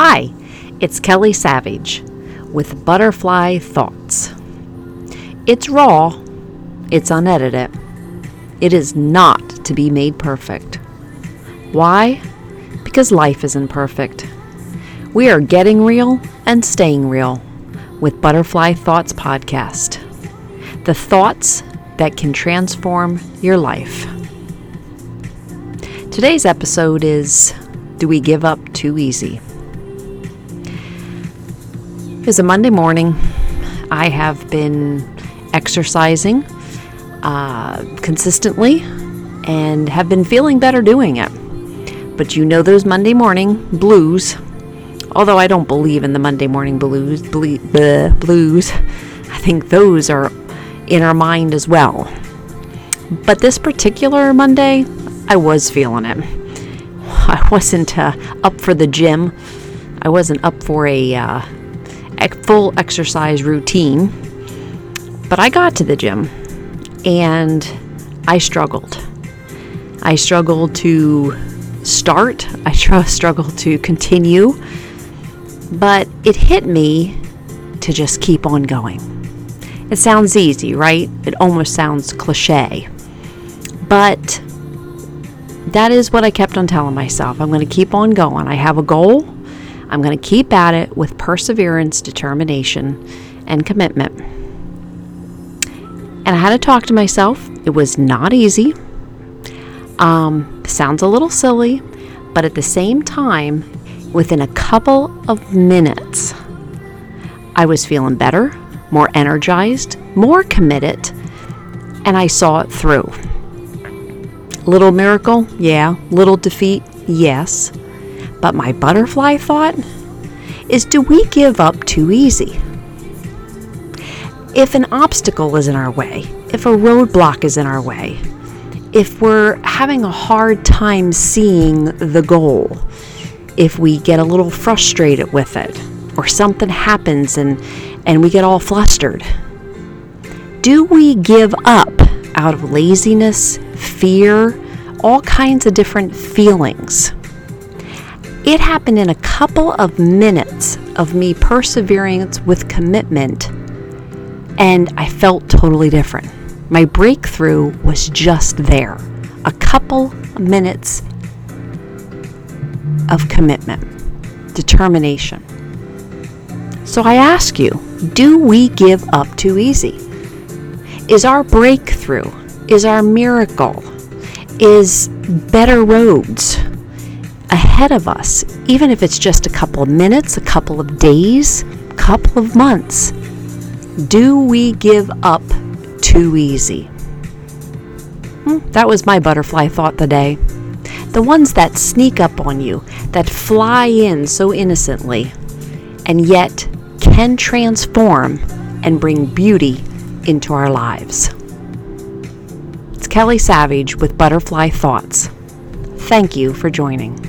Hi, it's Kelly Savage with Butterfly Thoughts. It's raw, it's unedited, it is not to be made perfect. Why? Because life isn't perfect. We are getting real and staying real with Butterfly Thoughts Podcast. The thoughts that can transform your life. Today's episode is Do We Give Up Too Easy? It's a Monday morning. I have been exercising uh, consistently and have been feeling better doing it. But you know those Monday morning blues. Although I don't believe in the Monday morning blues, ble- bleh, blues, I think those are in our mind as well. But this particular Monday, I was feeling it. I wasn't uh, up for the gym. I wasn't up for a uh, full exercise routine. But I got to the gym and I struggled. I struggled to start, I struggled to continue, but it hit me to just keep on going. It sounds easy, right? It almost sounds cliche. But that is what I kept on telling myself. I'm going to keep on going. I have a goal. I'm going to keep at it with perseverance, determination, and commitment. And I had to talk to myself. It was not easy. Um, sounds a little silly, but at the same time, within a couple of minutes, I was feeling better, more energized, more committed, and I saw it through. Little miracle, yeah. Little defeat, yes. But my butterfly thought is do we give up too easy? If an obstacle is in our way, if a roadblock is in our way, if we're having a hard time seeing the goal, if we get a little frustrated with it, or something happens and, and we get all flustered, do we give up out of laziness, fear, all kinds of different feelings? It happened in a couple of minutes of me perseverance with commitment, and I felt totally different. My breakthrough was just there. A couple minutes of commitment, determination. So I ask you, do we give up too easy? Is our breakthrough, is our miracle, is better roads ahead of us, even if it's just a couple of minutes, a couple of days, a couple of months? Do we give up too easy? Hmm, that was my butterfly thought the day. The ones that sneak up on you, that fly in so innocently, and yet can transform and bring beauty into our lives. It's Kelly Savage with Butterfly Thoughts. Thank you for joining.